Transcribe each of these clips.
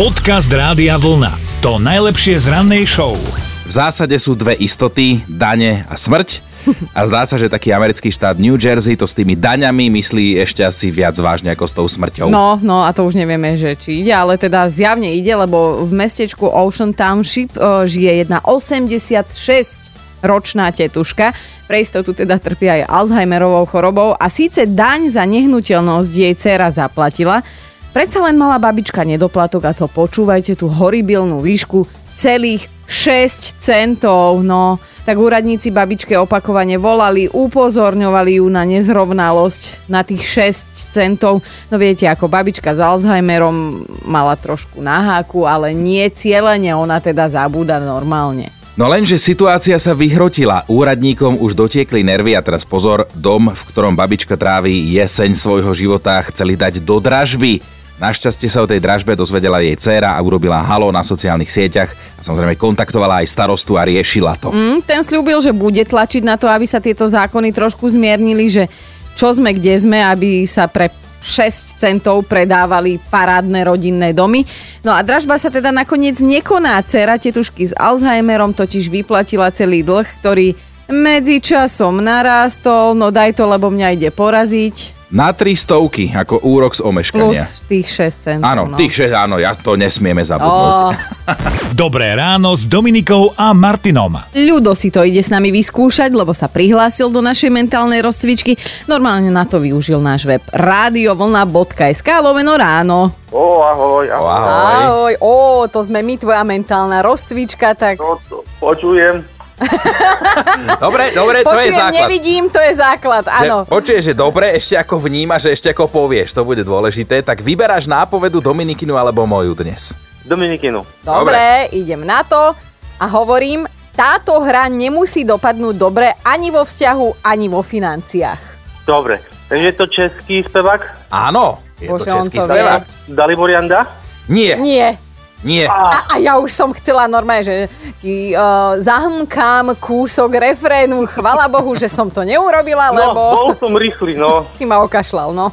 Podcast Rádia Vlna. To najlepšie z rannej show. V zásade sú dve istoty, dane a smrť. A zdá sa, že taký americký štát New Jersey to s tými daňami myslí ešte asi viac vážne ako s tou smrťou. No, no a to už nevieme, že či ide, ale teda zjavne ide, lebo v mestečku Ocean Township o, žije jedna 86 ročná tetuška. Pre istotu teda trpí aj Alzheimerovou chorobou a síce daň za nehnuteľnosť jej dcera zaplatila, Predsa len mala babička nedoplatok a to počúvajte tú horibilnú výšku celých 6 centov. No, tak úradníci babičke opakovane volali, upozorňovali ju na nezrovnalosť na tých 6 centov. No viete, ako babička s Alzheimerom mala trošku naháku, ale nie cieľene, ona teda zabúda normálne. No lenže situácia sa vyhrotila. Úradníkom už dotiekli nervy a teraz pozor, dom, v ktorom babička trávi jeseň svojho života, chceli dať do dražby. Našťastie sa o tej dražbe dozvedela jej dcéra a urobila halo na sociálnych sieťach a samozrejme kontaktovala aj starostu a riešila to. Mm, ten slúbil, že bude tlačiť na to, aby sa tieto zákony trošku zmiernili, že čo sme, kde sme, aby sa pre 6 centov predávali parádne rodinné domy. No a dražba sa teda nakoniec nekoná. Cera tetušky s Alzheimerom totiž vyplatila celý dlh, ktorý medzičasom narástol. No daj to, lebo mňa ide poraziť. Na 300 ako úrok z omeškania. Plus tých 6 centov. Áno, no. tých 6, áno, ja to nesmieme zabudnúť. Ó, Dobré ráno s Dominikou a Martinom. Ľudo si to ide s nami vyskúšať, lebo sa prihlásil do našej mentálnej rozcvičky. Normálne na to využil náš web radiovlna.sk lomeno ráno. Ó, ahoj, ahoj. Ahoj. Ahoj, ó, to sme my, tvoja mentálna rozcvička, tak No, to počujem. Dobre, dobre, to je počujem, základ. nevidím, to je základ, Že áno. počuješ, že dobre, ešte ako vnímaš, že ešte ako povieš, to bude dôležité, tak vyberáš nápovedu Dominikinu alebo moju dnes. Dominikinu. Dobre, idem na to a hovorím, táto hra nemusí dopadnúť dobre ani vo vzťahu, ani vo financiách. Dobre. Je to český spevák? Áno, je Bože, to český to spevák. Dalibor Janda? Nie, Nie. Nie. A, a ja už som chcela normálne, že ti uh, zahmkám kúsok refrénu. Chvala Bohu, že som to neurobila, No, lebo bol som rýchly, no. si ma okašľal, no.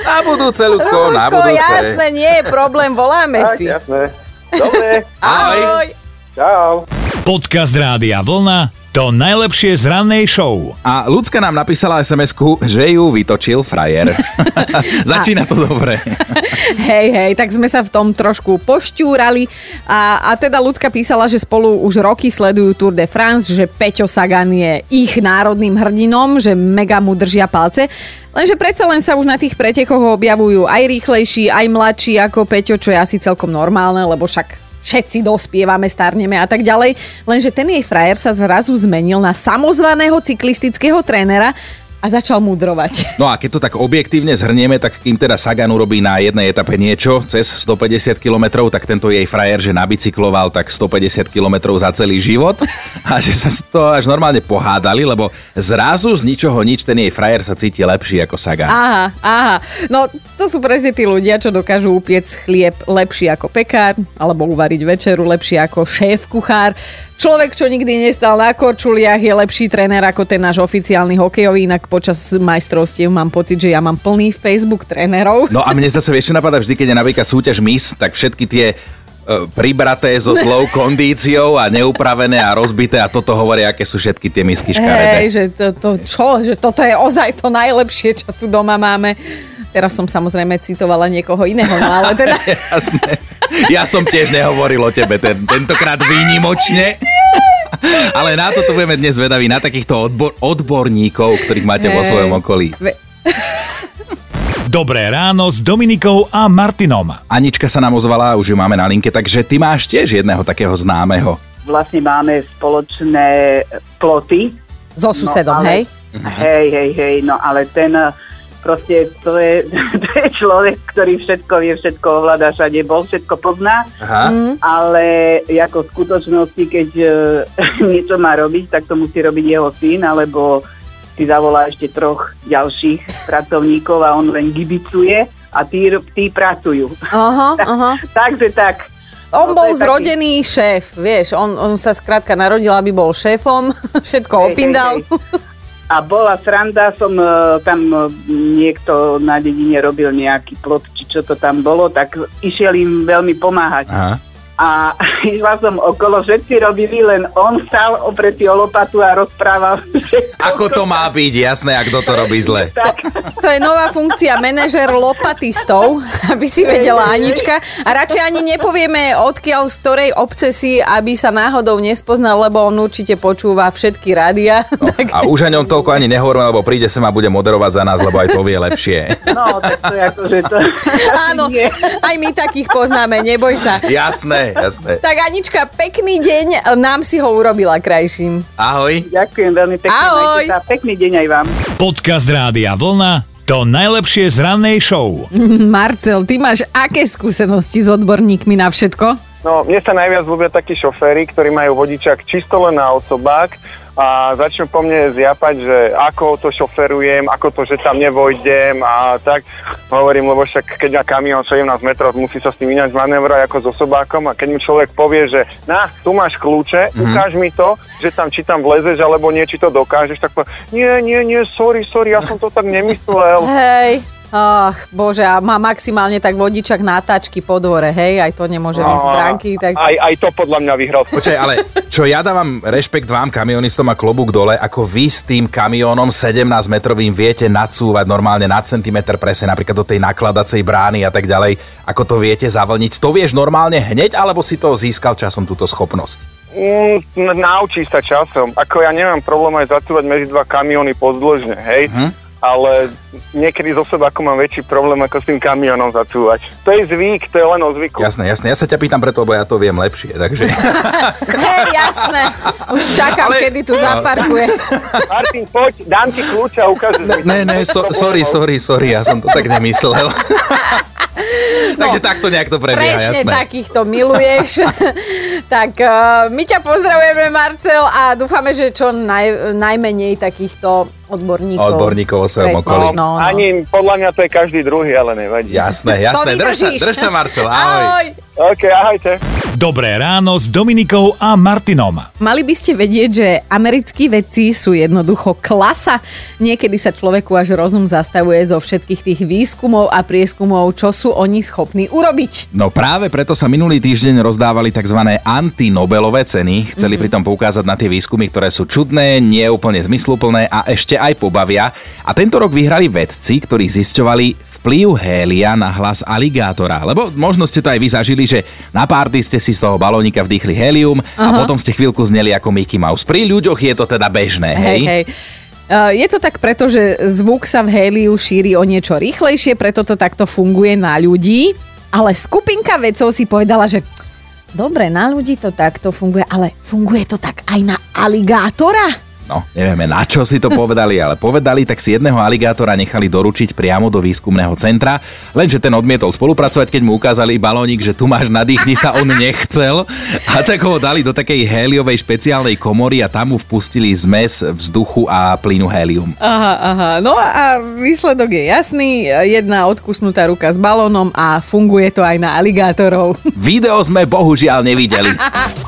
Na budúce, ľudko, na budúce. jasné, nie je problém, voláme Tak, si. jasné. Dobre, Ahoj. čau. Podcast Rádia Vlna. To najlepšie z rannej show. A ľudská nám napísala sms že ju vytočil frajer. Začína to dobre. Hej, hej, tak sme sa v tom trošku poštúrali a, a teda ľudská písala, že spolu už roky sledujú Tour de France, že Peťo Sagan je ich národným hrdinom, že mega mu držia palce. Lenže predsa len sa už na tých pretekoch objavujú aj rýchlejší, aj mladší ako Peťo, čo je asi celkom normálne, lebo však všetci dospievame, starneme a tak ďalej. Lenže ten jej frajer sa zrazu zmenil na samozvaného cyklistického trénera a začal mudrovať. No a keď to tak objektívne zhrnieme, tak kým teda Sagan urobí na jednej etape niečo cez 150 km, tak tento jej frajer, že nabicykloval tak 150 km za celý život a že sa z toho až normálne pohádali, lebo zrazu z ničoho nič ten jej frajer sa cíti lepší ako Sagan. Aha, aha. No to sú presne tí ľudia, čo dokážu upiec chlieb lepší ako pekár, alebo uvariť večeru lepšie ako šéf kuchár. Človek, čo nikdy nestal na korčuliach, je lepší tréner ako ten náš oficiálny hokejový, inak počas majstrovstiev mám pocit, že ja mám plný Facebook trénerov. No a mne zase čo napadá vždy, keď je napríklad súťaž Miss, tak všetky tie e, pribraté so zlou kondíciou a neupravené a rozbité a toto hovoria, aké sú všetky tie misky škaredé. Hej, že to, to čo? Že toto je ozaj to najlepšie, čo tu doma máme. Teraz som samozrejme citovala niekoho iného, no ale teda... Jasné. Ja som tiež nehovoril o tebe ten, tentokrát výnimočne. Ale na toto budeme dnes vedaví, na takýchto odbor, odborníkov, ktorých máte vo Hej. svojom okolí. Dobré ráno s Dominikou a Martinom. Anička sa nám ozvala, už ju máme na linke, takže ty máš tiež jedného takého známeho. vlastne máme spoločné ploty. So susedom, No, ale- hej? Hej, hej, hej, no ale ten proste to je, to je človek, ktorý všetko vie, všetko ovláda, všade bol, všetko pozná, Aha. ale ako v skutočnosti, keď eh, niečo má robiť, tak to musí robiť jeho syn, alebo si zavolá ešte troch ďalších pracovníkov a on len gibicuje a tí, tí pracujú. Aha, aha. Takže tak. On No, bol je taký- zrodený šéf, vieš, on, on sa skrátka narodil, aby bol šéfom, všetko Hej, opindal. hej, A bola sranda, som e, tam e, niekto na dedine robil nejaký plot, či čo to tam bolo, tak išiel im veľmi pomáhať. Aha. A išla som okolo, všetci robili, len on stal opretý o lopatu a rozprával. Ako to má byť, jasné, ak kto to robí zle. Tak, To je nová funkcia, manažer lopatistov, aby si vedela Anička. A radšej ani nepovieme, odkiaľ z ktorej obce si, aby sa náhodou nespoznal, lebo on určite počúva všetky rádia. No, a už o ňom toľko ani nehovorím, lebo príde sem a bude moderovať za nás, lebo aj to vie lepšie. no, tak to je ako, že to... Áno, Nie. aj my takých poznáme, neboj sa. Jasné, jasné. Tak Anička, pekný deň, nám si ho urobila krajším. Ahoj. Ďakujem veľmi pekne. Ahoj. sa. Pekný deň aj vám. Podcast Rádia Vlna to najlepšie z rannej show. Marcel, ty máš aké skúsenosti s odborníkmi na všetko? No, mne sa najviac ľúbia takí šoféry, ktorí majú vodičák čisto len na osobák a začnú po mne zjapať, že ako to šoferujem, ako to, že tam nevojdem a tak. Hovorím, lebo však keď má kamión 17 metrov, musí sa s tým ináč manévrať ako s osobákom a keď mi človek povie, že na, tu máš kľúče, mm-hmm. ukáž mi to, že tam či tam vlezeš alebo nie, či to dokážeš, tak povie, nie, nie, nie, sorry, sorry, ja som to tak nemyslel. Hej, ach, bože, a má maximálne tak vodičak nátačky po dvore, hej, aj to nemôže ísť z bránky, tak... Aj, aj to podľa mňa vyhral. Počkaj, ale čo ja dávam rešpekt vám, kamionistom a klobúk dole, ako vy s tým kamiónom 17-metrovým viete nadsúvať normálne na centimetr presne, napríklad do tej nakladacej brány a tak ďalej, ako to viete zavlniť. To vieš normálne hneď, alebo si to získal časom túto schopnosť? Mm, naučí sa časom. Ako ja nemám problém aj zacúvať medzi dva kamióny pozdĺžne, hej? Hm? Ale niekedy zo seba ako mám väčší problém ako s tým kamiónom zacúvať. To je zvyk, to je len o zvyku. Jasné, jasné. Ja sa ťa pýtam preto, lebo ja to viem lepšie, takže... Hej, jasné, už čakám, Ale- kedy tu zaparkuje. Martin, poď, dám ti kľúč a ukážeš mi. Ne, ne, so, sorry, sorry, sorry, ja som to tak nemyslel. takže takto nejak to prebieha, Presne jasné. takýchto miluješ. tak uh, my ťa pozdravujeme, Marcel, a dúfame, že čo naj, najmenej takýchto odborníkov. Odborníkov vo svojom okolí. No, no. Ani podľa mňa to je každý druhý, ale nevadí. Jasné, jasné. Drž sa, drž sa, Marcel, ahoj. ahoj. OK, ahojte. Dobré ráno s Dominikou a Martinom. Mali by ste vedieť, že americkí vedci sú jednoducho klasa. Niekedy sa človeku až rozum zastavuje zo všetkých tých výskumov a prieskumov, čo sú oni schopní urobiť. No práve preto sa minulý týždeň rozdávali tzv. antinobelové ceny. Chceli pritom poukázať na tie výskumy, ktoré sú čudné, nie úplne zmysluplné a ešte aj pobavia. A tento rok vyhrali vedci, ktorí zisťovali vplyv hélia na hlas aligátora. Lebo možno ste to aj vy zažili, že na párty ste si z toho balónika vdýchli hélium a potom ste chvíľku zneli ako Mickey Mouse. Pri ľuďoch je to teda bežné, hej? Hej, hej. Uh, je to tak preto, že zvuk sa v héliu šíri o niečo rýchlejšie, preto to takto funguje na ľudí. Ale skupinka vedcov si povedala, že dobre, na ľudí to takto funguje, ale funguje to tak aj na aligátora? No, nevieme na čo si to povedali, ale povedali, tak si jedného aligátora nechali doručiť priamo do výskumného centra, lenže ten odmietol spolupracovať, keď mu ukázali balónik, že tu máš nadýchni sa, on nechcel a tak ho dali do takej héliovej špeciálnej komory a tam mu vpustili zmes vzduchu a plynu hélium. Aha, aha. No a výsledok je jasný. Jedna odkusnutá ruka s balónom a funguje to aj na aligátorov. Video sme bohužiaľ nevideli.